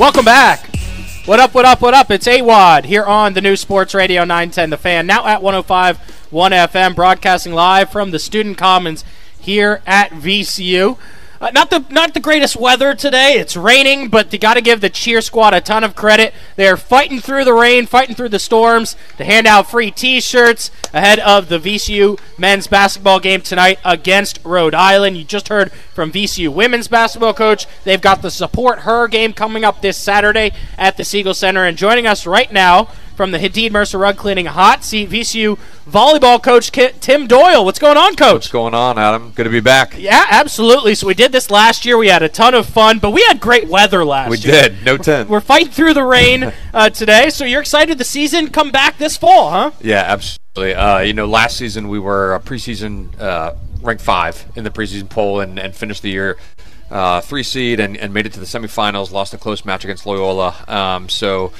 Welcome back. What up, what up, what up? It's AWadd here on the new Sports Radio 910 The Fan, now at 105 1 FM, broadcasting live from the Student Commons here at VCU. Uh, not the not the greatest weather today. It's raining, but you got to give the cheer squad a ton of credit. They're fighting through the rain, fighting through the storms to hand out free T-shirts ahead of the VCU men's basketball game tonight against Rhode Island. You just heard from VCU women's basketball coach. They've got the support her game coming up this Saturday at the Siegel Center, and joining us right now from the Hadid Mercer Rug Cleaning Hot Seat VCU volleyball coach Tim Doyle. What's going on, coach? What's going on, Adam? Good to be back. Yeah, absolutely. So we did this last year. We had a ton of fun, but we had great weather last we year. We did. No 10. We're fighting through the rain uh, today, so you're excited the season come back this fall, huh? Yeah, absolutely. Uh, you know, last season we were a preseason uh, ranked five in the preseason poll and, and finished the year uh, three seed and, and made it to the semifinals. Lost a close match against Loyola. Um, so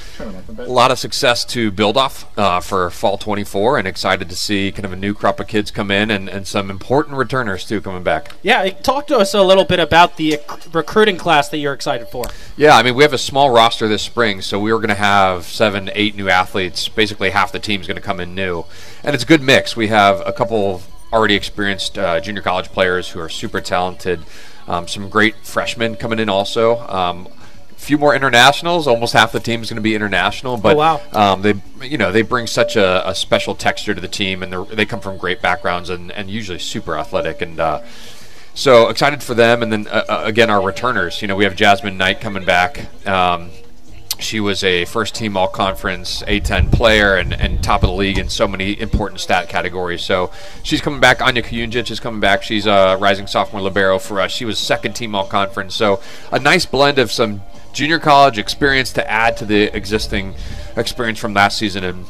a lot of success to build off uh, for fall 24, and excited to see kind of a new crop of kids come in and, and some important returners too coming back. Yeah, talk to us a little bit about the recruiting class that you're excited for. Yeah, I mean we have a small roster this spring, so we are going to have seven, eight new athletes. Basically, half the team is going to come in new, and it's a good mix. We have a couple already experienced uh, junior college players who are super talented. Um, some great freshmen coming in also. Um, a few more internationals. Almost half the team is going to be international, but oh, wow. um, they you know they bring such a, a special texture to the team, and they come from great backgrounds and, and usually super athletic and. Uh, so excited for them, and then uh, uh again our returners. You know, we have Jasmine Knight coming back. Um, she was a first team all conference A10 player and, and top of the league in so many important stat categories. So she's coming back. Anya Kuyunjic is coming back. She's a rising sophomore libero for us. She was second team all conference. So a nice blend of some junior college experience to add to the existing experience from last season and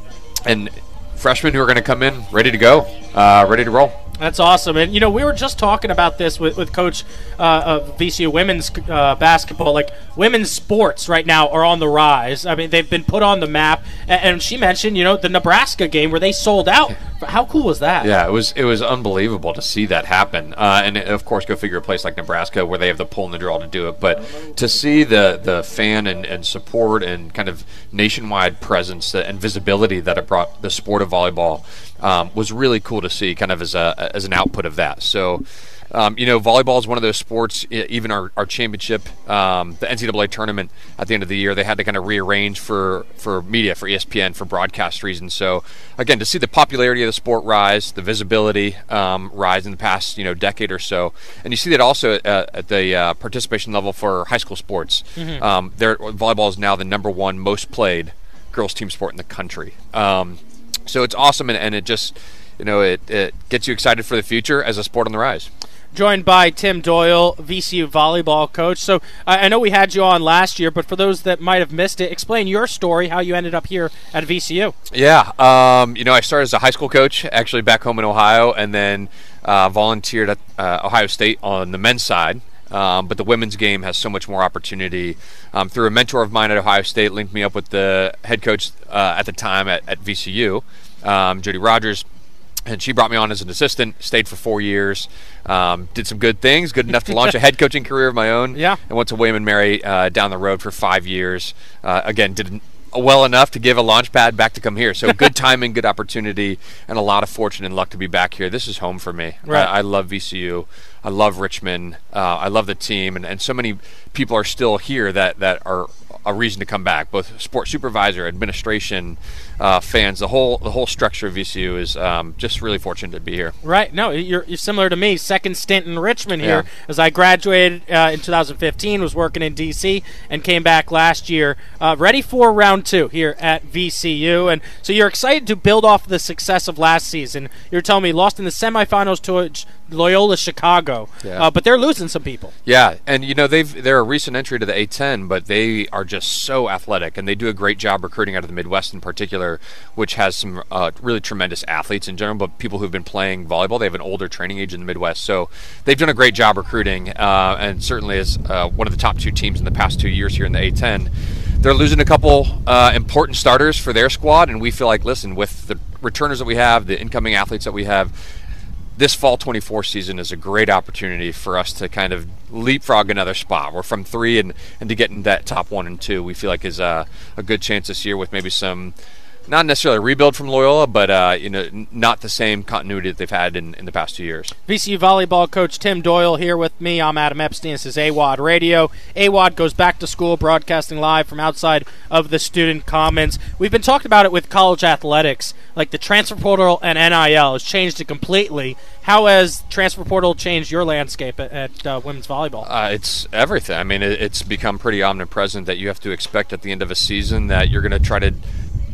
and freshmen who are going to come in ready to go, uh, ready to roll. That's awesome. And, you know, we were just talking about this with, with Coach uh, of VCU women's uh, basketball. Like, women's sports right now are on the rise. I mean, they've been put on the map. And, and she mentioned, you know, the Nebraska game where they sold out. How cool was that? Yeah, it was it was unbelievable to see that happen. Uh, and, of course, go figure a place like Nebraska where they have the pull and the draw to do it. But to see the, the fan and, and support and kind of nationwide presence and visibility that it brought the sport of volleyball um, was really cool to see, kind of as a as an output of that. So. Um, you know, volleyball is one of those sports. Even our, our championship, um, the NCAA tournament at the end of the year, they had to kind of rearrange for for media, for ESPN, for broadcast reasons. So again, to see the popularity of the sport rise, the visibility um, rise in the past you know decade or so, and you see that also at, at the uh, participation level for high school sports. Mm-hmm. Um, volleyball is now the number one most played girls team sport in the country. Um, so it's awesome, and, and it just you know it, it gets you excited for the future as a sport on the rise joined by Tim Doyle, VCU volleyball coach. So I know we had you on last year, but for those that might have missed it, explain your story, how you ended up here at VCU. Yeah, um, you know, I started as a high school coach, actually back home in Ohio, and then uh, volunteered at uh, Ohio State on the men's side. Um, but the women's game has so much more opportunity. Um, through a mentor of mine at Ohio State, linked me up with the head coach uh, at the time at, at VCU, um, Jody Rogers, and she brought me on as an assistant. Stayed for four years, um, did some good things, good enough to launch a head coaching career of my own. Yeah, and went to William and Mary uh, down the road for five years. Uh, again, did well enough to give a launch pad back to come here. So good timing, good opportunity, and a lot of fortune and luck to be back here. This is home for me. Right. I, I love VCU. I love Richmond. Uh, I love the team, and, and so many people are still here that, that are a reason to come back. Both sports supervisor, administration, uh, fans, the whole the whole structure of VCU is um, just really fortunate to be here. Right. No, you're, you're similar to me. Second stint in Richmond here, yeah. as I graduated uh, in 2015, was working in DC, and came back last year, uh, ready for round two here at VCU. And so you're excited to build off the success of last season. You're telling me lost in the semifinals to Loyola Chicago, yeah. Uh, but they're losing some people. Yeah, and you know they've they're a recent entry to the A10, but they are just so athletic, and they do a great job recruiting out of the Midwest in particular which has some uh, really tremendous athletes in general, but people who've been playing volleyball. They have an older training age in the Midwest, so they've done a great job recruiting, uh, and certainly as uh, one of the top two teams in the past two years here in the A10. They're losing a couple uh, important starters for their squad, and we feel like, listen, with the returners that we have, the incoming athletes that we have, this fall 24 season is a great opportunity for us to kind of leapfrog another spot. We're from three and, and to get in that top one and two, we feel like is a, a good chance this year with maybe some not necessarily a rebuild from Loyola, but uh, you know, not the same continuity that they've had in, in the past two years. VCU volleyball coach Tim Doyle here with me. I'm Adam Epstein. This is AWadd Radio. AWadd goes back to school, broadcasting live from outside of the student commons. We've been talking about it with college athletics, like the transfer portal and NIL has changed it completely. How has transfer portal changed your landscape at, at uh, women's volleyball? Uh, it's everything. I mean, it, it's become pretty omnipresent that you have to expect at the end of a season that you're going to try to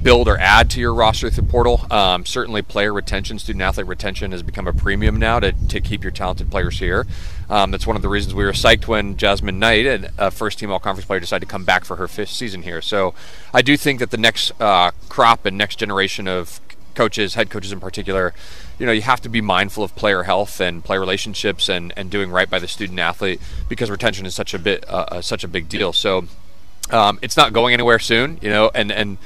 build or add to your roster through portal. Um, certainly, player retention, student athlete retention has become a premium now to, to keep your talented players here. Um, that's one of the reasons we were psyched when Jasmine Knight, a first team all conference player, decided to come back for her fifth season here. So I do think that the next uh, crop and next generation of coaches, head coaches in particular, you know, you have to be mindful of player health and player relationships and, and doing right by the student athlete because retention is such a bit uh, uh such a big deal. So um, it's not going anywhere soon, you know, and and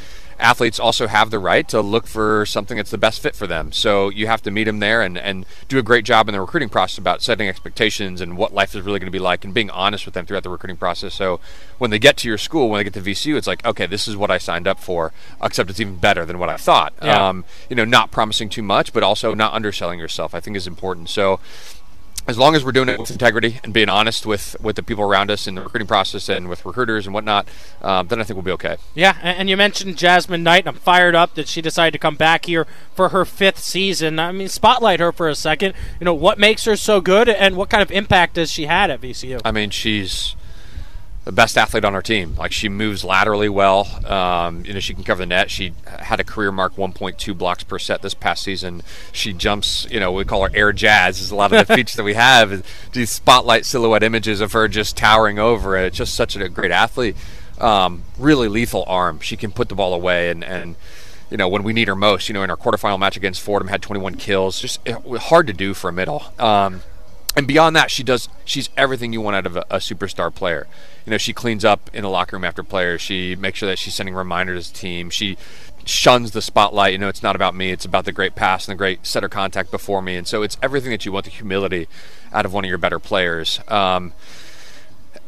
athletes also have the right to look for something that's the best fit for them. So you have to meet them there and, and do a great job in the recruiting process about setting expectations and what life is really going to be like and being honest with them throughout the recruiting process. So when they get to your school, when they get to VCU, it's like, okay, this is what I signed up for, except it's even better than what I thought. Yeah. Um, you know, not promising too much, but also not underselling yourself, I think is important. So as long as we're doing it with integrity and being honest with, with the people around us in the recruiting process and with recruiters and whatnot, um, then I think we'll be okay. Yeah, and you mentioned Jasmine Knight. And I'm fired up that she decided to come back here for her fifth season. I mean, spotlight her for a second. You know, what makes her so good and what kind of impact has she had at VCU? I mean, she's the best athlete on our team. Like she moves laterally well. Um, you know, she can cover the net. She had a career mark 1.2 blocks per set this past season. She jumps. You know, we call her air jazz. Is a lot of the features that we have. These spotlight silhouette images of her just towering over. It's just such a great athlete. Um, really lethal arm. She can put the ball away and and you know, when we need her most, you know, in our quarterfinal match against Fordham, had 21 kills. Just hard to do for a middle. Um, and beyond that, she does. She's everything you want out of a, a, superstar player. You know, she cleans up in the locker room after players. She makes sure that she's sending reminders to the team. She shuns the spotlight. You know, it's not about me. It's about the great pass and the great setter contact before me. And so it's everything that you want the humility out of one of your better players. Um,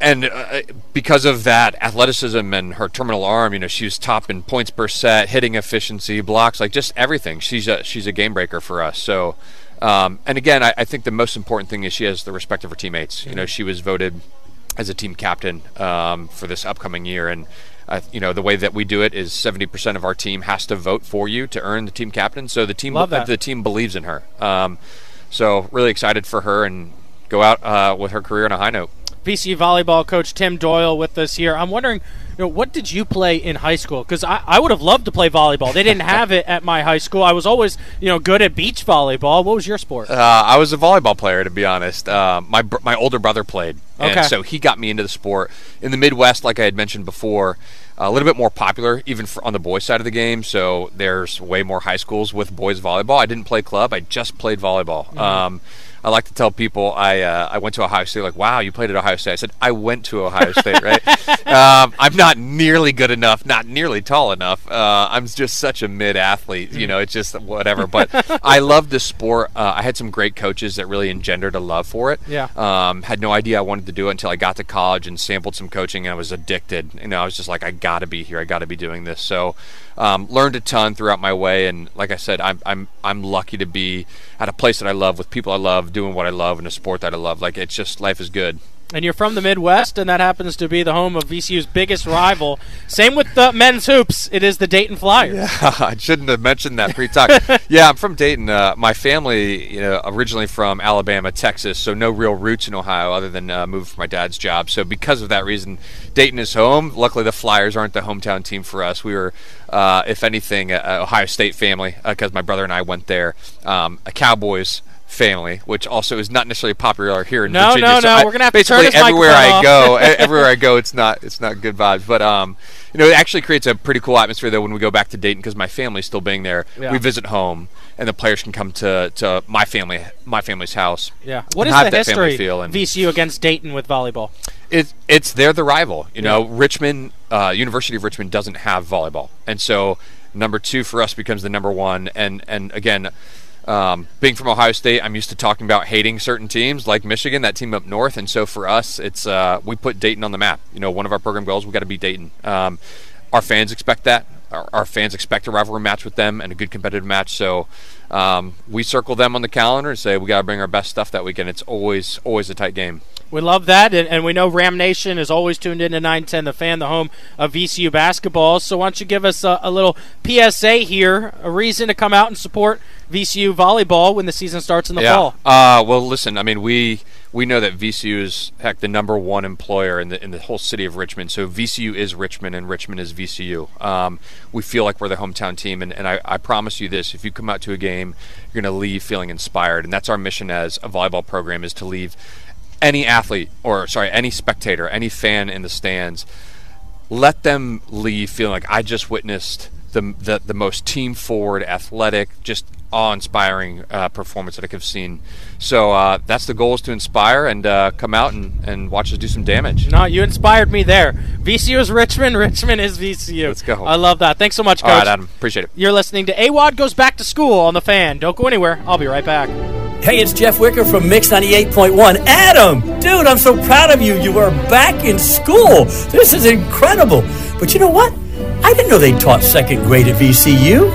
and uh, because of that athleticism and her terminal arm, you know, she's top in points per set, hitting efficiency, blocks, like just everything. She's a she's a game breaker for us. So um, and again, I, I, think the most important thing is she has the respect of her teammates. You know, she was voted as a team captain um, for this upcoming year, and uh, you know the way that we do it is 70% of our team has to vote for you to earn the team captain. So the team, the team believes in her. Um, so really excited for her and go out uh, with her career on a high note. VC volleyball coach Tim Doyle with us here. I'm wondering, you know, what did you play in high school? Because I, I would have loved to play volleyball. They didn't have it at my high school. I was always, you know, good at beach volleyball. What was your sport? Uh, I was a volleyball player, to be honest. Uh, my my older brother played, okay. and so he got me into the sport. In the Midwest, like I had mentioned before, a little bit more popular, even on the boys' side of the game. So there's way more high schools with boys volleyball. I didn't play club; I just played volleyball. Mm-hmm. Um, I like to tell people I uh, I went to Ohio State. Like, wow, you played at Ohio State. I said I went to Ohio State, right? um, I'm not nearly good enough, not nearly tall enough. Uh, I'm just such a mid athlete. You know, it's just whatever. But I love the sport. Uh, I had some great coaches that really engendered a love for it. Yeah. Um, had no idea I wanted to do it until I got to college and sampled some coaching, and I was addicted. You know, I was just like, I got to be here. I got to be doing this. So um, learned a ton throughout my way, and like I said, I'm I'm I'm lucky to be at a place that I love with people I love, doing what I love in a sport that I love. Like it's just life is good and you're from the Midwest, and that happens to be the home of VCU's biggest rival. Same with the men's hoops; it is the Dayton Flyers. Yeah, I shouldn't have mentioned that pre-talk. yeah, I'm from Dayton. Uh, my family, you know, originally from Alabama, Texas, so no real roots in Ohio other than uh, moved for my dad's job. So because of that reason, Dayton is home. Luckily, the Flyers aren't the hometown team for us. We were, uh, if anything, a Ohio State family because uh, my brother and I went there. Um, a Cowboys family, which also is not necessarily popular here in no, Virginia. No, no, no. We're gonna have basically to turn everywhere I go, everywhere I go, it's not it's not good vibes. But um, you know, it actually creates a pretty cool atmosphere though when we go back to Dayton because my family's still being there. Yeah. We visit home, and the players can come to, to my family my family's house. Yeah. What is the history VCU against Dayton with volleyball? It, it's they're the rival. You know, Richmond uh, University of Richmond doesn't have volleyball, and so number two for us becomes the number one. And and again um, being from Ohio State, I'm used to talking about hating certain teams like Michigan, that team up north, and so for us, it's uh, we put Dayton on the map. You know, one of our program goals, we got to beat Dayton. Um, our fans expect that. Our, our, fans expect a rivalry match with them and a good competitive match. So um, we circle them on the calendar and say we got to bring our best stuff that weekend. It's always always a tight game. We love that, and, and, we know Ram Nation is always tuned in to 910, the fan, the home of VCU basketball. So why don't you give us a, a, little PSA here, a reason to come out and support VCU volleyball when the season starts in the yeah. fall? Uh, well, listen, I mean, we we know that VCU is heck the number one employer in the in the whole city of Richmond. So VCU is Richmond, and Richmond is VCU. Um, we feel like we're the hometown team, and, and I, I promise you this: if you come out to a game, you're going to leave feeling inspired, and that's our mission as a volleyball program: is to leave any athlete or sorry any spectator any fan in the stands let them leave feeling like i just witnessed the the, the most team forward athletic just awe-inspiring uh, performance that i've seen. So uh, that's the goal is to inspire and uh, come out and, and watch us do some damage. No you inspired me there. Vcu is richmond. Richmond is vcu let's go. I love that. Thanks so much coach all right adam. Appreciate it. You're listening to AWadd goes back to school on the fan. Don't go anywhere. I'll be right back Hey, it's Jeff Wicker from Mix 98.1. Adam, dude, I'm so proud of you. You are back in school. This is incredible. But you know what? I didn't know they taught second grade at VCU.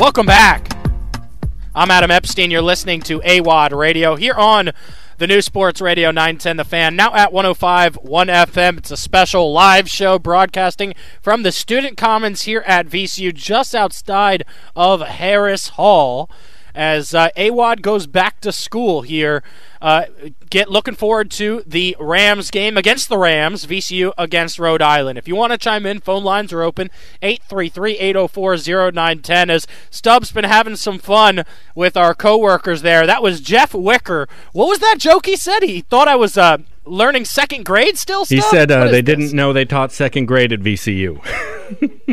Welcome back. I'm Adam Epstein. You're listening to AWadd Radio here on the new Sports Radio 910 The Fan, now at 105 1 FM. It's a special live show broadcasting from the Student Commons here at VCU, just outside of Harris Hall as uh, AWadd goes back to school here. Uh, get looking forward to the Rams game against the Rams, VCU against Rhode Island. If you want to chime in, phone lines are open 833-804-0910 as Stubbs been having some fun with our coworkers there. That was Jeff Wicker. What was that joke he said? He thought I was uh, learning second grade still? He said uh, they this? didn't know they taught second grade at VCU.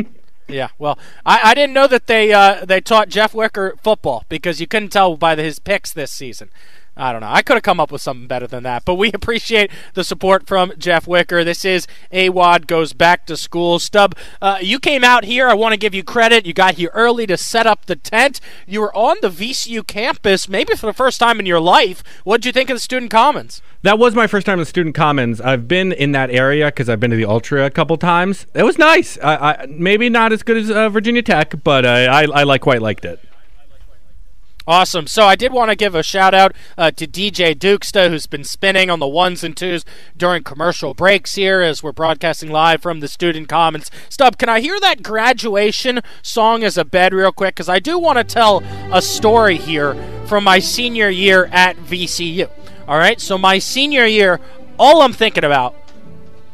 Yeah, well, I, I didn't know that they uh, they taught Jeff Wicker football because you couldn't tell by his picks this season. I don't know. I could have come up with something better than that. But we appreciate the support from Jeff Wicker. This is AWadd Goes Back to School. Stub, uh, you came out here. I want to give you credit. You got here early to set up the tent. You were on the VCU campus, maybe for the first time in your life. What did you think of the Student Commons? That was my first time in the Student Commons. I've been in that area because I've been to the Ultra a couple times. It was nice. I, I, maybe not as good as uh, Virginia Tech, but uh, I, I like quite liked it. Awesome. So I did want to give a shout out uh, to DJ Dukesta, who's been spinning on the ones and twos during commercial breaks here as we're broadcasting live from the Student Commons. Stub, can I hear that graduation song as a bed real quick? Because I do want to tell a story here from my senior year at VCU. All right. So my senior year, all I'm thinking about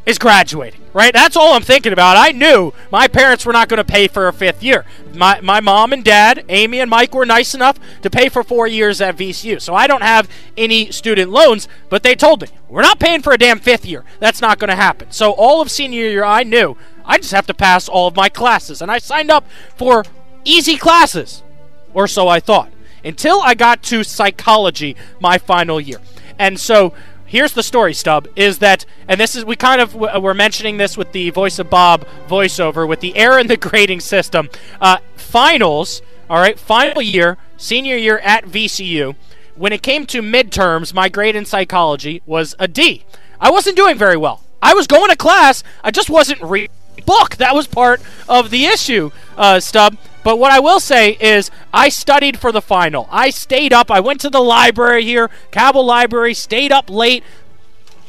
is graduating, right? That's all I'm thinking about. I knew my parents were not going to pay for a fifth year. My, my mom and dad, Amy and Mike, were nice enough to pay for four years at VCU. So I don't have any student loans, but they told me, we're not paying for a damn fifth year. That's not going to happen. So all of senior year, I knew I just have to pass all of my classes. And I signed up for easy classes, or so I thought, until I got to psychology my final year. And so here's the story stub is that and this is we kind of we're mentioning this with the voice of bob voiceover with the error in the grading system. Uh, finals all right final year senior year at vcu when it came to midterms my grade in psychology was a d. I wasn't doing very well. I was going to class i just wasn't reading book. That was part of the issue uh, stub but what I will say is, I studied for the final. I stayed up. I went to the library here, Cabell Library, stayed up late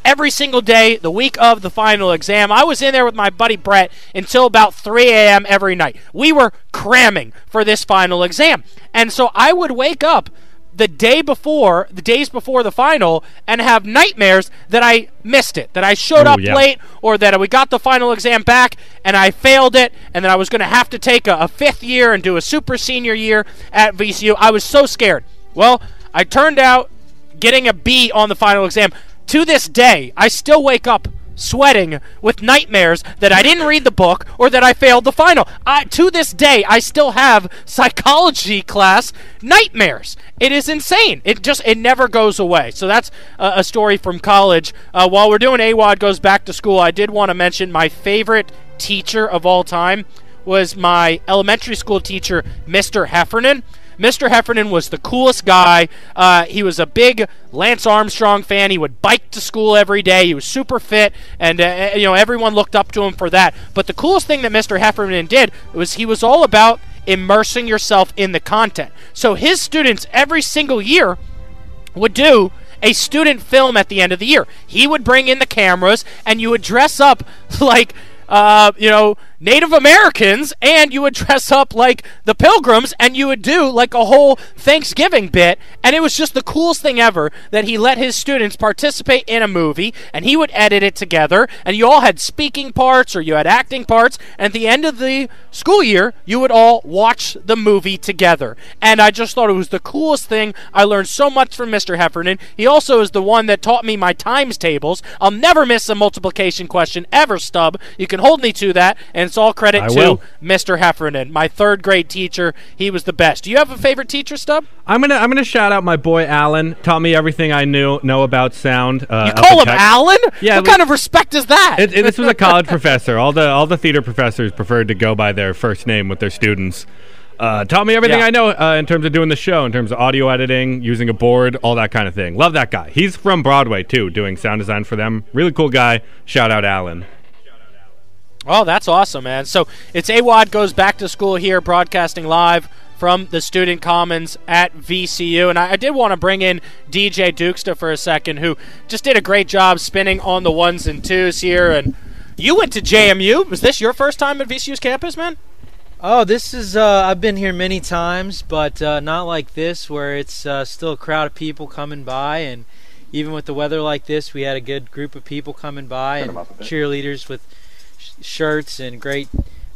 every single day the week of the final exam. I was in there with my buddy Brett until about 3 a.m. every night. We were cramming for this final exam. And so I would wake up the day before, the days before the final, and have nightmares that I missed it, that I showed Ooh, up yeah. late, or that we got the final exam back and I failed it, and that I was going to have to take a, a fifth year and do a super senior year at VCU. I was so scared. Well, I turned out getting a B on the final exam. To this day, I still wake up sweating with nightmares that I didn't read the book or that I failed the final. I, to this day, I still have psychology class nightmares. It is insane. It just it never goes away. So that's a, a story from college. Uh, while we're doing AWadd goes back to school, I did want to mention my favorite teacher of all time was my elementary school teacher, Mr. Heffernan. Mr. Heffernan was the coolest guy. Uh, he was a big Lance Armstrong fan. He would bike to school every day. He was super fit, and uh, you know everyone looked up to him for that. But the coolest thing that Mr. Heffernan did was he was all about immersing yourself in the content. So his students every single year would do a student film at the end of the year. He would bring in the cameras, and you would dress up like. Uh, you know, Native Americans, and you would dress up like the Pilgrims, and you would do like a whole Thanksgiving bit. And it was just the coolest thing ever that he let his students participate in a movie, and he would edit it together, and you all had speaking parts or you had acting parts. And at the end of the school year, you would all watch the movie together. And I just thought it was the coolest thing. I learned so much from Mr. Heffernan. He also is the one that taught me my times tables. I'll never miss a multiplication question ever, Stub. You can hold me to that, and it's all credit I to will. Mr. Heffernan, my third grade teacher. He was the best. Do you have a favorite teacher, Stub? I'm gonna I'm gonna shout out my boy Alan. Taught me everything I knew know about sound. Uh, You call him Tex- Alan? Yeah, What we- kind of respect is that? It, it- this was a college professor. All the all the theater professors preferred to go by their first name with their students. Uh, taught me everything Yeah. I know uh, in terms of doing the show, in terms of audio editing, using a board, all that kind of thing. Love that guy. He's from Broadway too, doing sound design for them. Really cool guy. Shout out Alan. Oh, that's awesome, man. So it's AWadd goes back to school here, broadcasting live from the Student Commons at VCU. And I, I did want to bring in DJ Dukesta for a second, who just did a great job spinning on the ones and twos here. And you went to JMU. Was this your first time at VCU's campus, man? Oh, this is. Uh, I've been here many times, but uh, not like this, where it's uh, still a crowd of people coming by, and even with the weather like this, we had a good group of people coming by and cheerleaders with sh- shirts and great,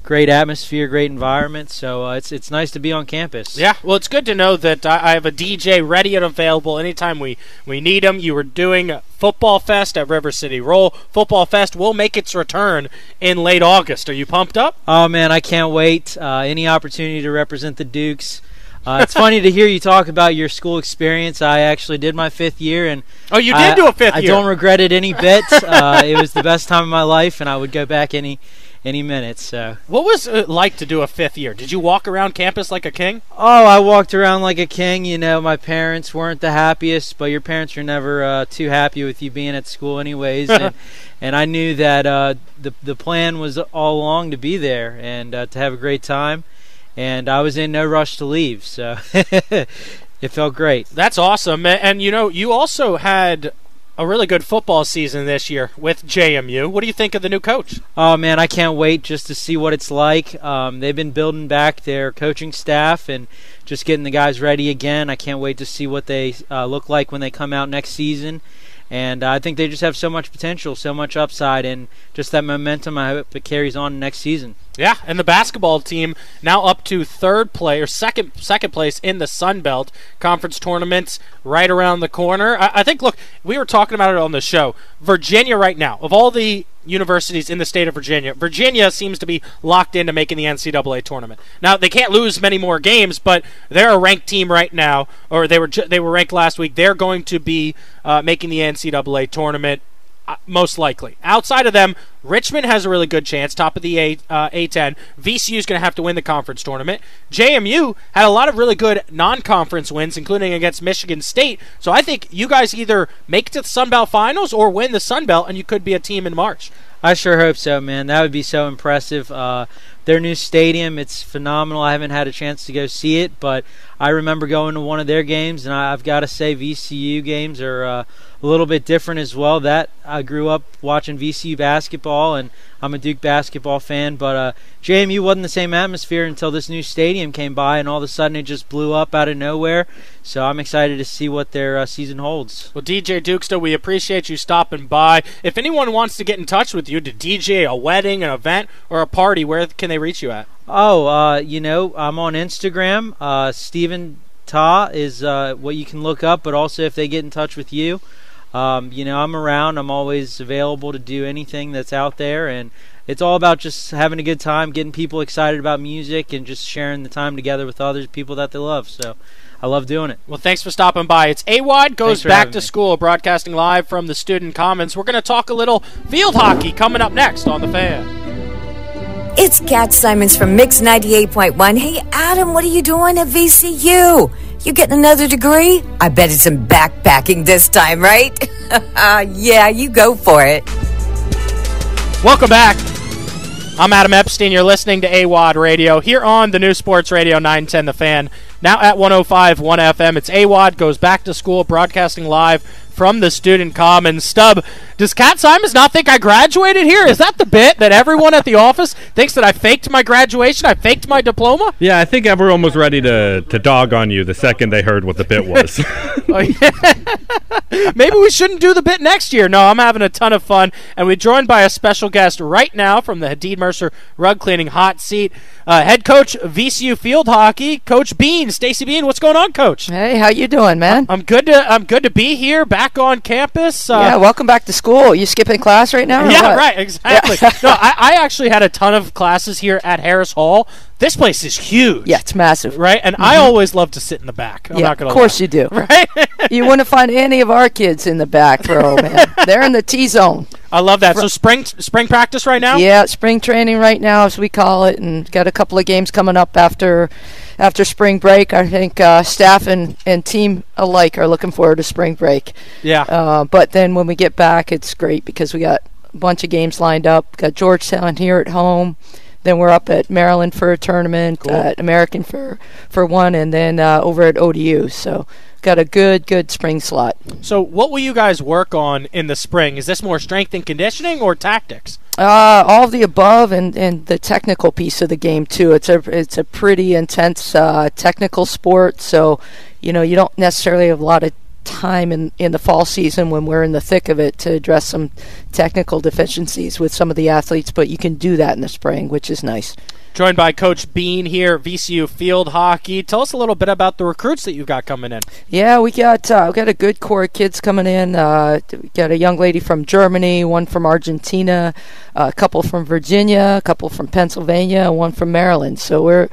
great atmosphere, great environment. So uh, it's it's nice to be on campus. Yeah, well, it's good to know that I, I have a DJ ready and available anytime we, we need him. You were doing Football Fest at River City Roll. Football Fest will make its return in late August. Are you pumped up? Oh man, I can't wait. Uh, any opportunity to represent the Dukes. Uh, it's funny to hear you talk about your school experience. I actually did my fifth year, and Oh, you did I, do a fifth I year. don't regret it any bit. uh, it was the best time of my life, and I would go back any any minute. So, What was it like to do a fifth year? Did you walk around campus like a king? oh, I walked around like a king. You know, my parents weren't the happiest, but your parents are never uh, too happy with you being at school, anyways. and, and I knew that uh, the the plan was all along to be there and uh, to have a great time. And I was in no rush to leave, so it felt great. That's awesome. A- And, you know, you also had a really good football season this year with JMU. What do you think of the new coach? Oh man, I can't wait just to see what it's like. Um, they've been building back their coaching staff and just getting the guys ready again. I can't wait to see what they uh, look like when they come out next season. And uh, I think they just have so much potential, so much upside, and just that momentum. I hope it carries on next season. Yeah, and the basketball team now up to third place or second second place in the Sun Belt Conference tournaments right around the corner. I, I think. Look, we were talking about it on the show. Virginia right now, of all the universities in the state of Virginia, Virginia seems to be locked into making the NCAA tournament. Now they can't lose many more games, but they're a ranked team right now, or they were ju- they were ranked last week. They're going to be uh, making the NCAA tournament. Uh, most likely. Outside of them, Richmond has a really good chance, top of the A, uh, A10. VCU is going to have to win the conference tournament. JMU had a lot of really good non conference wins, including against Michigan State. So I think you guys either make it to the Sun Belt Finals or win the Sun Belt, and you could be a team in March. I sure hope so, man. That would be so impressive. Uh, their new stadium, it's phenomenal. I haven't had a chance to go see it, but I remember going to one of their games, and I've got to say, VCU games are uh, a little bit different as well. That I grew up watching VCU basketball, and I'm a Duke basketball fan, but uh, JMU wasn't the same atmosphere until this new stadium came by, and all of a sudden it just blew up out of nowhere. So I'm excited to see what their uh, season holds. Well, DJ Dukesta, we appreciate you stopping by. If anyone wants to get in touch with you to DJ a wedding, an event, or a party, where can they reach you at? Oh, uh, you know, I'm on Instagram. Uh, Stephen Ta is uh, what you can look up, but also if they get in touch with you, um, you know, I'm around. I'm always available to do anything that's out there, and it's all about just having a good time, getting people excited about music, and just sharing the time together with others, people that they love. So, I love doing it. Well, thanks for stopping by. It's AWadd goes back to me. school, broadcasting live from the Student Commons. We're going to talk a little field hockey coming up next on the fan. It's Kat Simons from Mix 98.1. Hey, Adam, what are you doing at VCU? You getting another degree? I bet it's in backpacking this time, right? yeah, you go for it. Welcome back. I'm Adam Epstein. You're listening to AWadd Radio here on the new Sports Radio 910 The Fan. Now at 105 1 FM. It's AWadd goes back to school, broadcasting live from the Student Commons. Stub, does Cat Simons not think I graduated here? Is that the bit that everyone at the office thinks that I faked my graduation? I faked my diploma? Yeah, I think everyone was ready to, to dog on you the second they heard what the bit was. Oh, yeah. Maybe we shouldn't do the bit next year. No, I'm having a ton of fun, and we're joined by a special guest right now from the Hadid Mercer Rug Cleaning Hot Seat, uh, head coach VCU Field Hockey, Coach Bean, Stacey Bean. What's going on, Coach? Hey, how you doing, man? I'm good to I'm good to be here, back on campus. Uh, yeah, welcome back to school. You skipping class right now? yeah, right, exactly. no, I, I actually had a ton of classes here at Harris Hall. This place is huge. Yeah, it's massive. Right, and I mm-hmm. always love to sit in the back. I'm yeah, not gonna of course lie. you do. Right. you wouldn't find any of our kids in the back row, man. They're in the T zone. I love that. So spring spring practice right now. Yeah, spring training right now, as we call it, and got a couple of games coming up after after spring break. I think uh, staff and, and team alike are looking forward to spring break. Yeah. Uh, but then when we get back, it's great because we got a bunch of games lined up. Got Georgetown here at home. Then we're up at Maryland for a tournament, Cool. at American for for one, and then uh, over at ODU. So got a good good spring slot. So what will you guys work on in the spring? Is this more strength and conditioning or tactics? Uh, all the above, and, and the technical piece of the game too. It's a it's a pretty intense uh, technical sport, so you know you don't necessarily have a lot of time in, in the fall season when we're in the thick of it to address some technical deficiencies with some of the athletes, but you can do that in the spring, which is nice. Joined by Coach Bean here, VCU Field Hockey. Tell us a little bit about the recruits that you've got coming in. Yeah, we got uh, we got a good core of kids coming in. Uh, we got a young lady from Germany, one from Argentina, a couple from Virginia, a couple from Pennsylvania, one from Maryland. So we're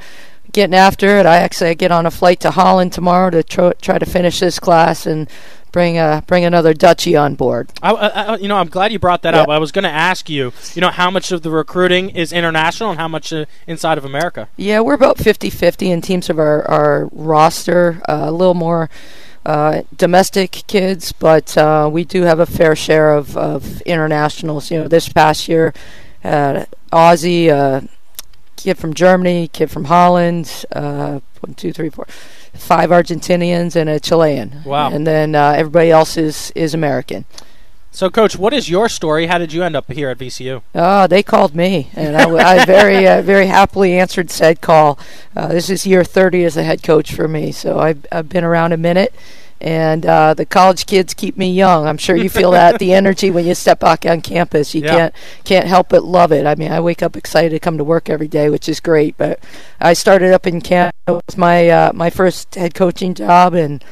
getting after it. I actually get on a flight to Holland tomorrow to try, try to finish this class and bring uh, bring another Dutchie on board. I, I, I- you know, I'm glad you brought that Yeah. up. I was going to ask you, you know, how much of the recruiting is international and how much uh, inside of America. Yeah, we're about 50-50 in teams of our, our roster. Uh, a little more uh, domestic kids, but uh, we do have a fair share of, of internationals. You know, this past year, uh, Aussie, uh, kid from Germany, kid from Holland, uh, one, two, three, four, five Argentinians, and a Chilean. Wow. And then uh, everybody else is, is American. So, Coach, what is your story? How did you end up here at VCU? Oh, they called me, and I very, uh, very happily answered said call. Uh, this is year 30 as a head coach for me, so I've, I've been around a minute, and uh, the college kids keep me young. I'm sure you feel that the energy when you step back on campus. You Yeah. can't can't help but love it. I mean, I wake up excited to come to work every day, which is great. But I started up in Canada. It was my uh, my first head coaching job, and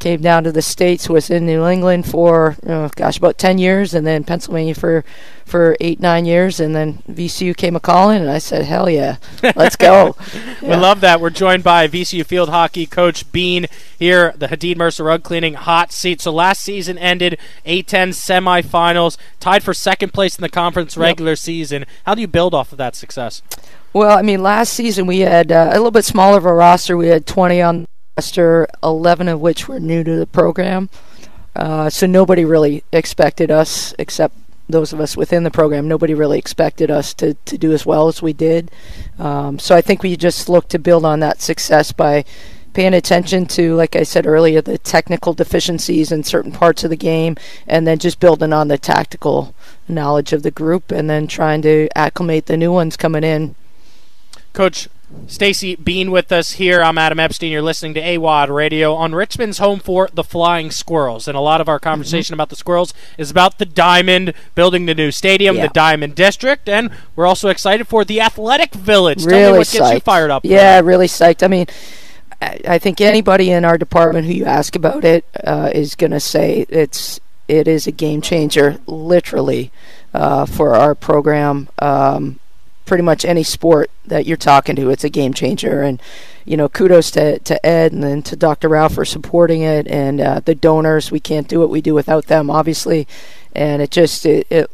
came down to the states was in new england for oh, gosh about 10 years and then pennsylvania for for eight nine years and then vcu came a calling and i said hell yeah let's go We love that. We're joined by VCU Field Hockey Coach Bean here, the Hadid Mercer Rug Cleaning Hot Seat. So last season ended A10 semifinals, tied for second place in the conference regular season. How do you build off of that success? Well, I mean, last season we had uh, a little bit smaller of a roster. We had 20 on the roster, 11 of which were new to the program. Uh, so nobody really expected us, except those of us within the program. Nobody really expected us to, to do as well as we did. Um, so I think we just look to build on that success by paying attention to, like I said earlier, the technical deficiencies in certain parts of the game, and then just building on the tactical knowledge of the group, and then trying to acclimate the new ones coming in Coach Stacey Bean with us here. I'm Adam Epstein. You're listening to AWadd Radio on Richmond's home for the Flying Squirrels. And a lot of our conversation about the Squirrels is about the Diamond, building the new stadium, Yeah. the Diamond District, and we're also excited for the Athletic Village. Tell really me what gets you fired up. Yeah, really psyched. I mean, I, I think anybody in our department who you ask about it uh, is going to say it's it is a game changer, literally, uh, for our program. Um, pretty much any sport that you're talking to, it's a game changer. And you know, kudos to to Ed and then to Dr. Rao for supporting it, and uh, the donors. We can't do what we do without them, obviously. And it just it, it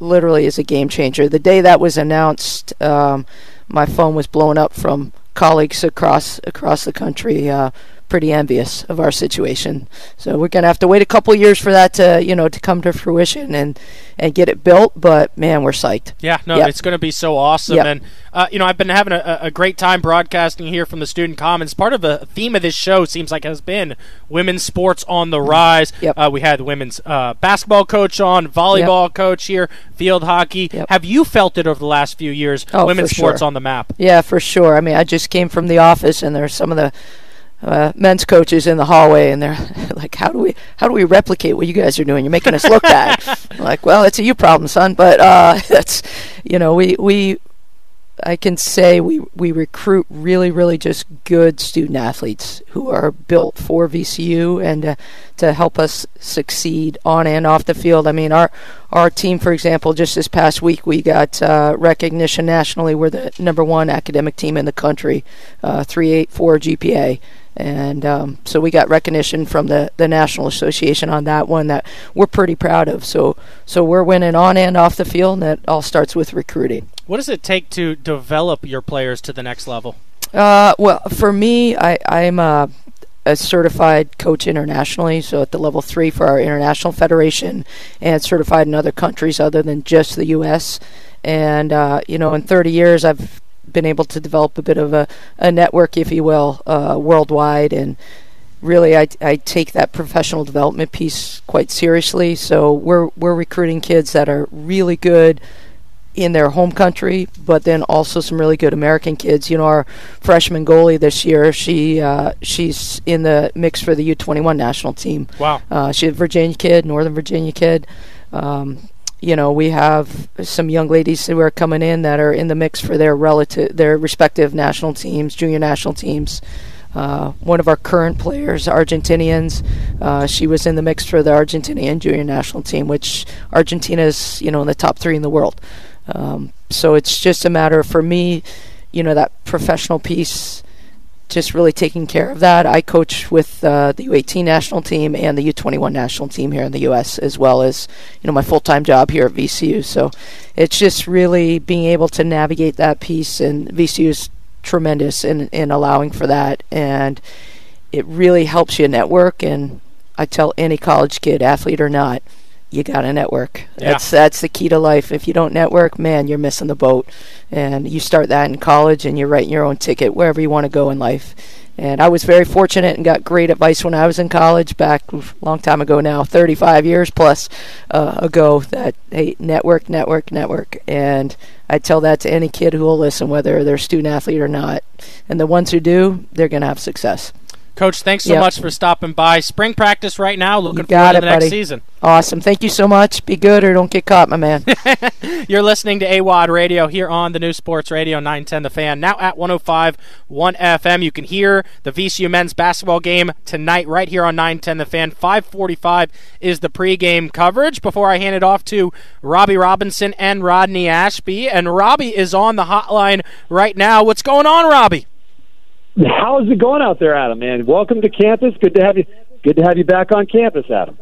literally is a game changer. The day that was announced, um, my phone was blowing up from colleagues across across the country. Uh, pretty envious of our situation. So we're gonna have to wait a couple years for that to you know to come to fruition and and get it built. But man, we're psyched. Yeah, no, Yep. it's going to be so awesome. Yep. And, uh, you know, I've been having a, a great time broadcasting here from the Student Commons. Part of the theme of this show seems like has been women's sports on the rise. Yep. Uh, we had women's uh, basketball coach on, volleyball coach here, field hockey. Have you felt it over the last few years, Oh, women's sports sure. on the map? Yeah, for sure. I mean, I just came from the office, and there's some of the uh, men's coaches in the hallway, and they're like, "How do we how do we replicate what you guys are doing? You're making us look bad." Like, well, it's a you problem, son. But uh, that's you know, we we I can say we we recruit really really just good student athletes who are built for VCU and uh, to help us succeed on and off the field. I mean, our our team, for example, just this past week we got uh, recognition nationally. We're the number one academic team in the country, uh, three eight four GPA. And um, so we got recognition from the, the National Association on that one that we're pretty proud of. So so we're winning on and off the field, and that all starts with recruiting. What does it take to develop your players to the next level? Uh, well, for me, I, I'm a, a certified coach internationally, so at the level three for our international federation, and certified in other countries other than just the U.S. And uh, you know, in 30 years, I've been able to develop a bit of a, a network, if you will, uh, worldwide, and really, I, I take that professional development piece quite seriously. So we're we're recruiting kids that are really good in their home country, but then also some really good American kids. You know, our freshman goalie this year, she uh, she's in the mix for the U21 national team. Wow. Uh, she's a Virginia kid, Northern Virginia kid. Um, you know, we have some young ladies who are coming in that are in the mix for their relative, their respective national teams, junior national teams. Uh, one of our current players, Argentinians, uh, she was in the mix for the Argentinian junior national team, which Argentina's, you know, in the top three in the world. Um, so it's just a matter for me, you know, that professional piece, just really taking care of that. I coach with uh, the U18 national team and the U21 national team here in the U.S. as well as, you know, my full-time job here at VCU. So it's just really being able to navigate that piece, and VCU is tremendous in in allowing for that, and it really helps you network. And I tell any college kid, athlete or not, you got to network. Yeah. That's that's the key to life. If you don't network, man, you're missing the boat. And you start that in college, and you're writing your own ticket wherever you want to go in life. And I was very fortunate and got great advice when I was in college back a long time ago now, 35 years plus uh, ago. That hey, network, network, network. And I tell that to any kid who will listen, whether they're student athlete or not. And the ones who do, they're going to have success. Coach, thanks so Yep. much for stopping by. Spring practice right now. Looking forward to it, the next buddy. season. Awesome. Thank you so much. Be good or don't get caught, my man. You're listening to AWadd Radio here on the New Sports Radio 910 The Fan. Now at 105 1 FM. You can hear the VCU men's basketball game tonight right here on 910 The Fan. 545 is the pregame coverage. Before I hand it off to Robby Robinson and Rodney Ashby. And Robby is on the hotline right now. What's going on, Robby? How's it going out there, Adam? Man, welcome to campus. Good to have you. Good to have you back on campus, Adam.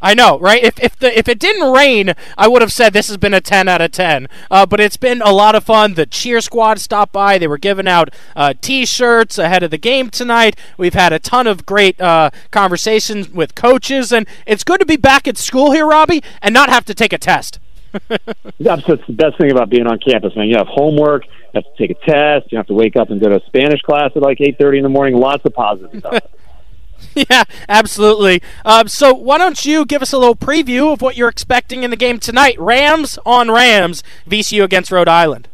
I know, right? If if the if it didn't rain, I would have said this has been a ten out of ten. Uh, but it's been a lot of fun. The cheer squad stopped by. They were giving out uh, T-shirts ahead of the game tonight. We've had a ton of great uh, conversations with coaches, and it's good to be back at school here, Robby, and not have to take a test. That's the best thing about being on campus, man. You have homework, have to take a test, you have to wake up and go to a Spanish class at like eight thirty in the morning. Lots of positive stuff. yeah, absolutely. Um, so why don't you give us a little preview of what you're expecting in the game tonight? Rams on Rams, VCU against Rhode Island.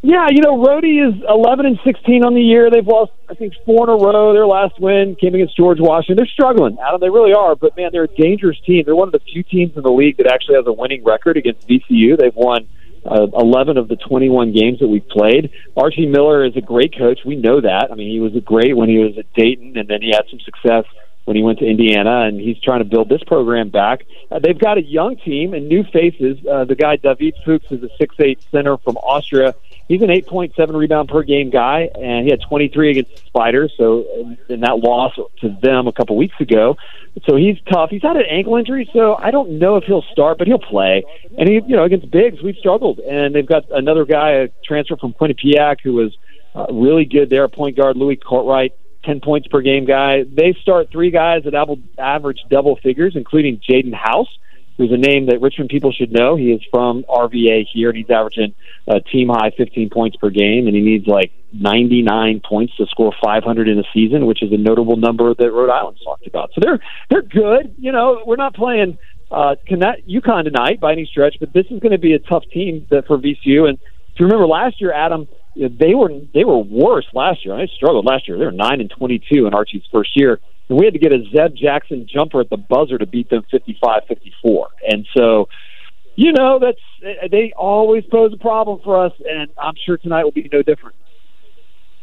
Yeah, you know, Rhody is 11 and 16 on the year. They've lost, I think, four in a row. Their last win came against George Washington. They're struggling, Adam. They really are. But man, they're a dangerous team. They're one of the few teams in the league that actually has a winning record against VCU. They've won uh, 11 of the 21 games that we've played. Archie Miller is a great coach. We know that. I mean, he was a great when he was at Dayton, and then he had some success when he went to Indiana, and he's trying to build this program back. Uh, they've got a young team and new faces. Uh, the guy David Fuchs is a six eight center from Austria. He's an 8.7 rebound per game guy, and he had 23 against the Spiders. So in that loss to them a couple weeks ago, so he's tough. He's had an ankle injury, so I don't know if he'll start, but he'll play. And he, you know, against bigs, we've struggled, and they've got another guy, a transfer from Quinnipiac, who was uh, really good there, point guard Luis Kortright. 10 points per game guy. They start three guys that average double figures, including Jaden House, who's a name that Richmond people should know. He is from RVA here, and he's averaging a team high 15 points per game, and he needs like 99 points to score 500 in a season, which is a notable number that Rhode Island's talked about. So they're they're good. You know, we're not playing uh, UConn tonight by any stretch, but this is going to be a tough team that for VCU. And if you remember last year, Adam, they were they were worse last year. They struggled last year. They were nine and 22 in Archie's first year we had to get a Zeb Jackson jumper at the buzzer to beat them 55-54. And so, you know, that's they always pose a problem for us, and I'm sure tonight will be no different.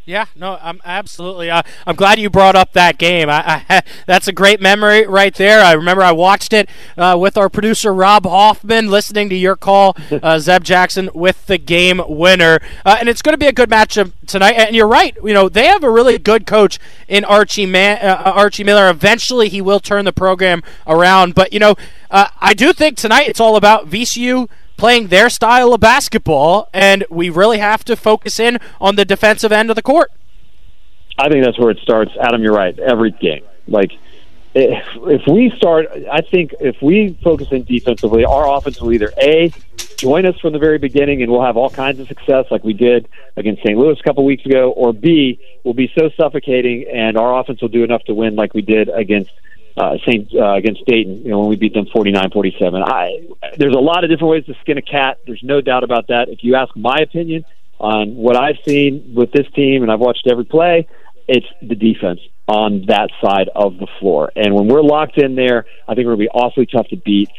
Yeah, no, I'm absolutely. Uh, I'm glad you brought up that game. I, I, that's a great memory right there. I remember I watched it uh, with our producer Rob Hoffman, listening to your call, uh, Zeb Jackson with the game winner, uh, and it's going to be a good matchup tonight. And you're right. You know they have a really good coach in Archie Man- uh, Archie Miller. Eventually, he will turn the program around. But you know, uh, I do think tonight it's all about VCU playing their style of basketball, and we really have to focus in on the defensive end of the court. I think that's where it starts. Adam, you're right. Every game, like if, if we start, I think if we focus in defensively, our offense will either a join us from the very beginning, and we'll have all kinds of success like we did against St. Louis a couple weeks ago, or b will be so suffocating, and our offense will do enough to win like we did against uh, Saint uh, against Dayton, you know, when we beat them 49-47. I there's a lot of different ways to skin a cat. There's no doubt about that. If you ask my opinion on what I've seen with this team, and I've watched every play, it's the defense on that side of the floor. And when we're locked in there, I think we're to be awfully tough to beat.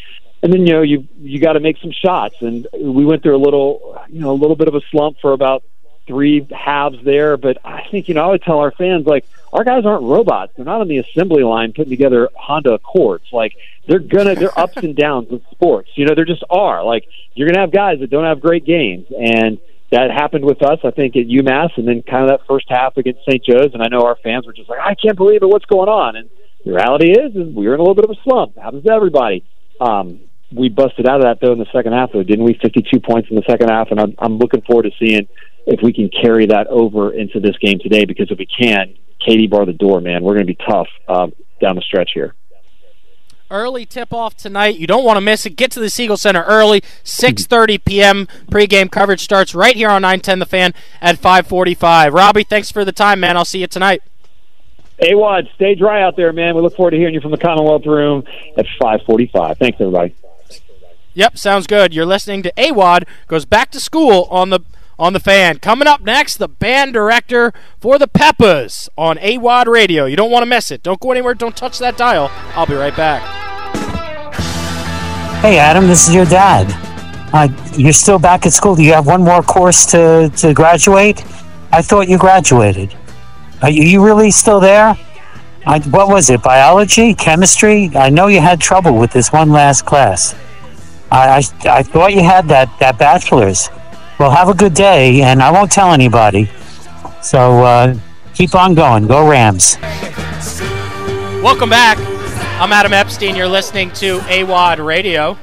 And then you know you you got to make some shots, and we went through a little you know a little bit of a slump for about three halves there. But I think, you know, I would tell our fans, like, our guys aren't robots. They're not on the assembly line putting together Honda Accords. Like, they're gonna, they're ups and downs with sports. You know, there just are. Like, you're gonna have guys that don't have great games. And that happened with us, I think, at UMass and then kind of that first half against St. Joe's. And I know our fans were just like, I can't believe it. What's going on? And the reality is, is we were in a little bit of a slump. It happens to everybody. Um, we busted out of that though in the second half, though, didn't we? 52 points in the second half, and I'm, I'm looking forward to seeing if we can carry that over into this game today. Because if we can, Katie bar the door, man. We're going to be tough uh, down the stretch here. Early tip-off tonight. You don't want to miss it. Get to the Siegel Center early. 6:30 p.m. pregame coverage starts right here on 910 The Fan at 5:45. Robby, thanks for the time, man. I'll see you tonight. AWadd, stay dry out there, man. We look forward to hearing you from the Commonwealth Room at 5:45. Thanks, everybody. Yep, sounds good. You're listening to AWadd goes back to school on the on the fan. Coming up next, the band director for the Peppas on AWadd Radio. You don't want to miss it. Don't go anywhere. Don't touch that dial. I'll be right back. Hey, Adam, this is your dad. Uh, you're still back at school. Do you have one more course to, to graduate? I thought you graduated. Are you really still there? I, what was it? Biology? Chemistry? I know you had trouble with this one last class. I, I, I thought you had that, that bachelor's. Well, have a good day, and I won't tell anybody. So uh, keep on going. Go Rams. Welcome back. I'm Adam Epstein. You're listening to AWadd Radio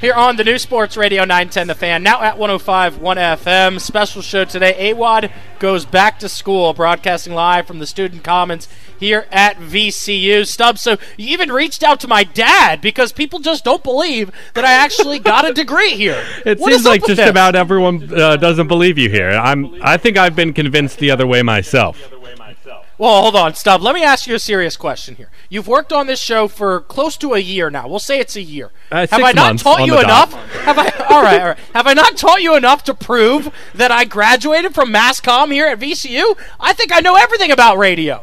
here on the new Sports Radio 910 The Fan, now at 105 1 FM. Special show today. AWadd goes back to school, broadcasting live from the Student Commons here at VCU. Stubbs, so you even reached out to my dad because people just don't believe that I actually got a degree here. It what seems like just this? about everyone uh, doesn't believe you here. I'm. I think I've been convinced the other way myself. Well, hold on, Stubb. Let me ask you a serious question here. You've worked on this show for close to a year now. We'll say it's a year. Uh, Have I not taught you enough? Have I? All right, all right. Have I not taught you enough to prove that I graduated from Mass Comm here at VCU? I think I know everything about radio.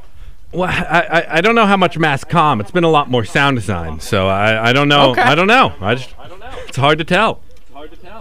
Well, I, I, I don't know how much mass comm. It's been a lot more sound design, so I, I don't know. Okay. I don't know. I just, it's hard to tell.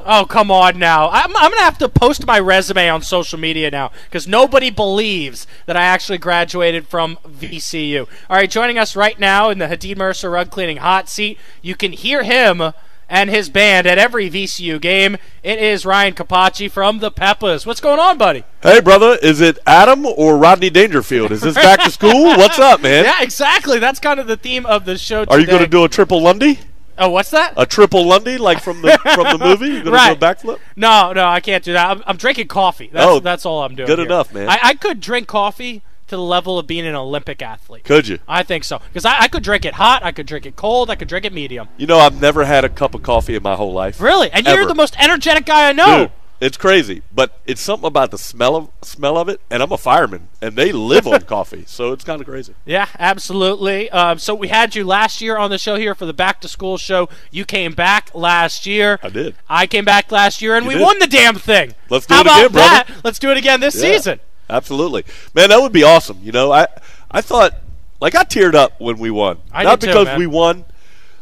Oh, come on now. I'm, I'm going to have to post my resume on social media now because nobody believes that I actually graduated from VCU. All right, joining us right now in the Hadid Mercer rug cleaning hot seat, you can hear him and his band at every VCU game. It is Ryan Kopacsi from the Peppas. What's going on, buddy? Hey, brother, is it Adam or Rodney Dangerfield? Is this back to school? What's up, man? Yeah, exactly. That's kind of the theme of the show. Are you going to do a triple Lindy? Oh, what's that? A triple Lindy, like from the from the movie? You're going Right. do a backflip? No, no, I can't do that. I'm, I'm drinking coffee. That's, Oh, that's all I'm doing. good here. enough, man. I, I could drink coffee to the level of being an Olympic athlete. Could you? I think so. Because I, I could drink it hot, I could drink it cold, I could drink it medium. You know, I've never had a cup of coffee in my whole life. Really? And you're the most energetic guy I know. Dude, it's crazy, but it's something about the smell of smell of it. And I'm a fireman, and they live on coffee, so it's kind of crazy. Yeah, absolutely. Um, so we had you last year on the show here for the back to school show. You came back last year. I did. I came back last year, and You we did. won the damn thing. Let's do How it again, brother. that? Let's do it again this Yeah. season. Absolutely, man. That would be awesome. You know, I I thought like I teared up when we won. I Not did too, because we won.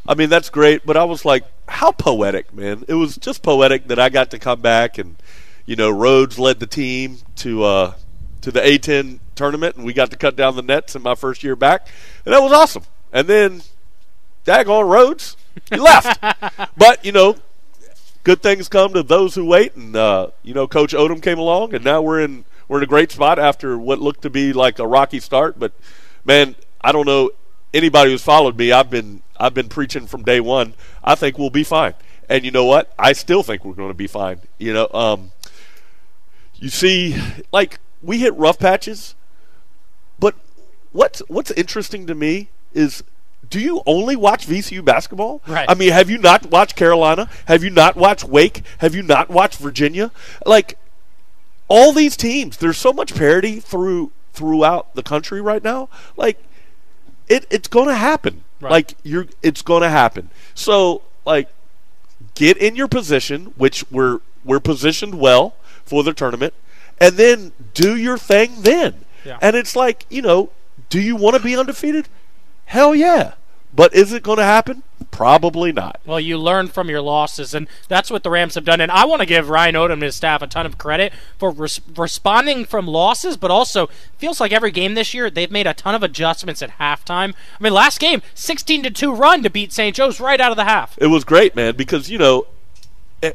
I mean, that's great, but I was like, how poetic, man. It was just poetic that I got to come back and you know, Rhoades led the team to uh to the A10 tournament and we got to cut down the nets in my first year back. And that was awesome. And then daggone Rhoades, he left. but, you know, good things come to those who wait and uh, you know coach odom came along and now we're in we're in a great spot after what looked to be like a rocky start but man i don't know anybody who's followed me i've been i've been preaching from day one i think we'll be fine and you know what i still think we're going to be fine you know um, you see like we hit rough patches but what's what's interesting to me is do you only watch VCU basketball? Right. I mean, have you not watched Carolina? Have you not watched Wake? Have you not watched Virginia? Like all these teams, there's so much parity through throughout the country right now. Like it it's going to happen. Right. Like you're it's going to happen. So, like get in your position, which we're we're positioned well for the tournament, and then do your thing then. Yeah. And it's like, you know, do you want to be undefeated? Hell yeah. But is it going to happen? Probably not. Well, you learn from your losses, and that's what the Rams have done. And I want to give Ryan Odom and his staff a ton of credit for res- responding from losses, but also feels like every game this year they've made a ton of adjustments at halftime. I mean, last game, sixteen to two run to beat St. Joe's right out of the half. It was great, man, because you know, eh,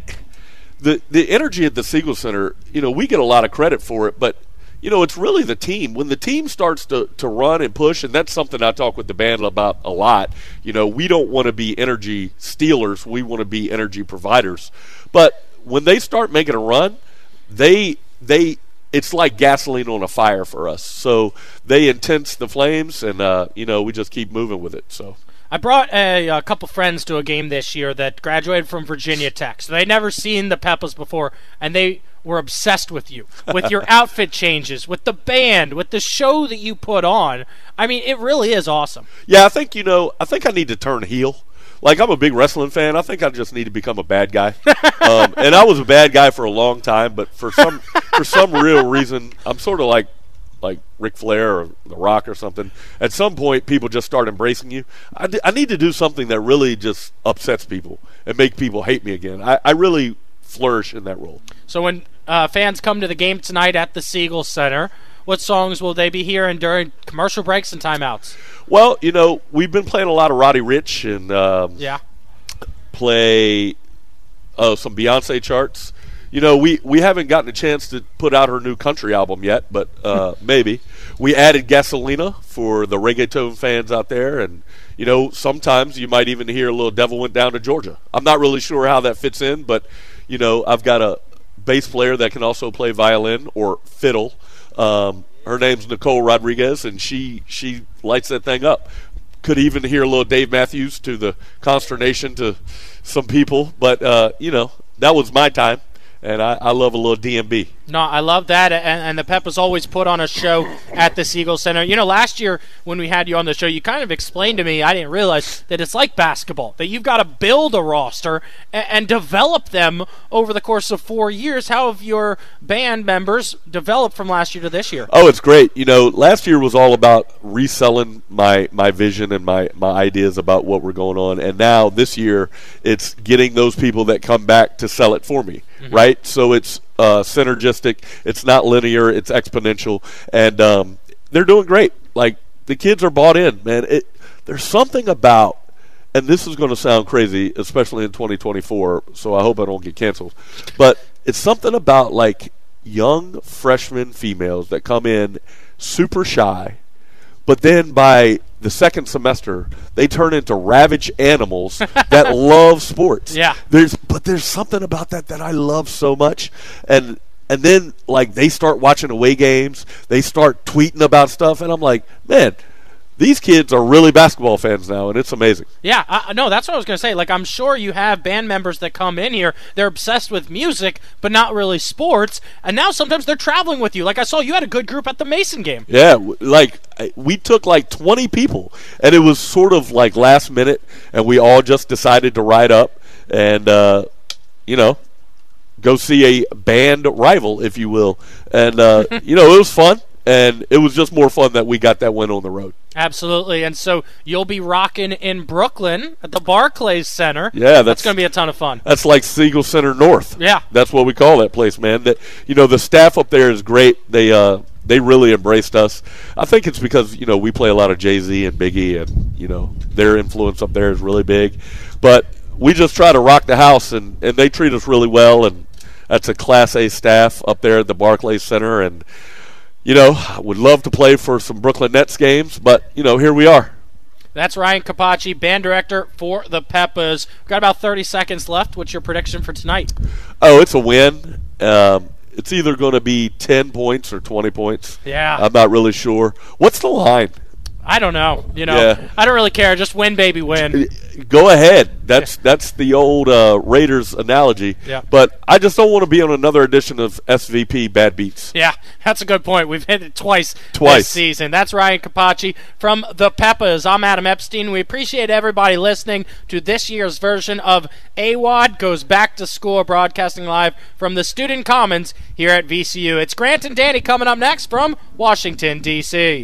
the the energy at the Siegel Center. You know, we get a lot of credit for it, but you know, it's really the team. When the team starts to to run and push, and that's something I talk with the band about a lot. You know, we don't want to be energy stealers. We want to be energy providers. But when they start making a run, they they it's like gasoline on a fire for us. So they intense the flames, and uh, you know, we just keep moving with it. So. I brought a, a couple friends to a game this year that graduated from Virginia Tech. So they'd never seen the Peppas before, and they were obsessed with you, with your outfit changes, with the band, with the show that you put on. I mean, it really is awesome. Yeah, I think you know. I think I need to turn heel. Like I'm a big wrestling fan. I think I just need to become a bad guy. um, and I was a bad guy for a long time, but for some for some real reason, I'm sort of like like Ric Flair or The Rock or something. At some point, people just start embracing you. I, d- I need to do something that really just upsets people and make people hate me again. I, I really flourish in that role. So when uh, fans come to the game tonight at the Siegel Center, what songs will they be hearing during commercial breaks and timeouts? Well, you know, we've been playing a lot of Roddy Ricch and um, Yeah. play uh, some Beyonce charts. You know, we, we haven't gotten a chance to put out her new country album yet, but uh, maybe. We added Gasolina for the reggaeton fans out there, and you know, sometimes you might even hear a little "Devil Went Down to Georgia." I'm not really sure how that fits in, but you know, I've got a bass player that can also play violin or fiddle. Um, her name's Nicole Rodriguez, and she she lights that thing up could even hear a little Dave Matthews to the consternation to some people. But uh, you know, that was my time, and I, I love a little DMB. No, I love that, and, and the Peppas always put on a show at the Siegel Center. You know, last year when we had you on the show, you kind of explained to me, I didn't realize that it's like basketball, that you've got to build a roster and, and develop them over the course of four years. How have your band members developed from last year to this year? Oh, it's great. You know, last year was all about reselling my my vision and my my ideas about what we're going on, and now this year it's getting those people that come back to sell it for me, right? So it's uh, synergistic. It's not linear. It's exponential, and um, they're doing great. Like the kids are bought in, man. It there's something about and this is going to sound crazy, especially in 2024. So I hope I don't get canceled. But it's something about like young freshman females that come in super shy, but then by the second semester they turn into ravaged animals that love sports. Yeah. There's but there's something about that that I love so much, and and then like they start watching away games, they start tweeting about stuff, and I'm like, man. These kids are really basketball fans now, and it's amazing. Yeah, I, no, that's what I was going to say. Like, I'm sure you have band members that come in here, they're obsessed with music, but not really sports, and now sometimes they're traveling with you. Like, I saw you had a good group at the Mason game. Yeah, like we took like 20 people, and it was sort of like last minute, and we all just decided to ride up and, uh, you know, go see a band rival, if you will. And, uh, you know, it was fun, and it was just more fun that we got that win on the road. Absolutely, and so you'll be rocking in Brooklyn at the Barclays Center. Yeah, that's that's- going to be a ton of fun. That's like Siegel Center North. Yeah. that's what we call that place, man. That you know, the staff up there is great. They uh, they really embraced us. I think it's because you know we play a lot of Jay Z and Biggie, and you know their influence up there is really big. But we just try to rock the house, and and they treat us really well. And that's a Class A staff up there at the Barclays Center, and you know I would love to play for some Brooklyn Nets games, but you know here we are. That's Ryan Kopacsi, band director for the Peppas. We've got about 30 seconds left. What's your prediction for tonight? Oh, it's a win. Um, it's either going to be 10 points or 20 points. Yeah. I'm not really sure. What's the line? I don't know. You know, Yeah. I don't really care. Just win, baby, win. Go ahead. That's that's the old uh, Raiders analogy. Yeah. But I just don't want to be on another edition of SVP Bad Beats. Yeah, that's a good point. We've hit it twice, Twice. this season. That's Ryan Kopacsi from the Peppas. I'm Adam Epstein. We appreciate everybody listening to this year's version of AWadd Goes Back to School, broadcasting live from the Student Commons here at VCU. It's Grant and Danny coming up next from Washington, D.C.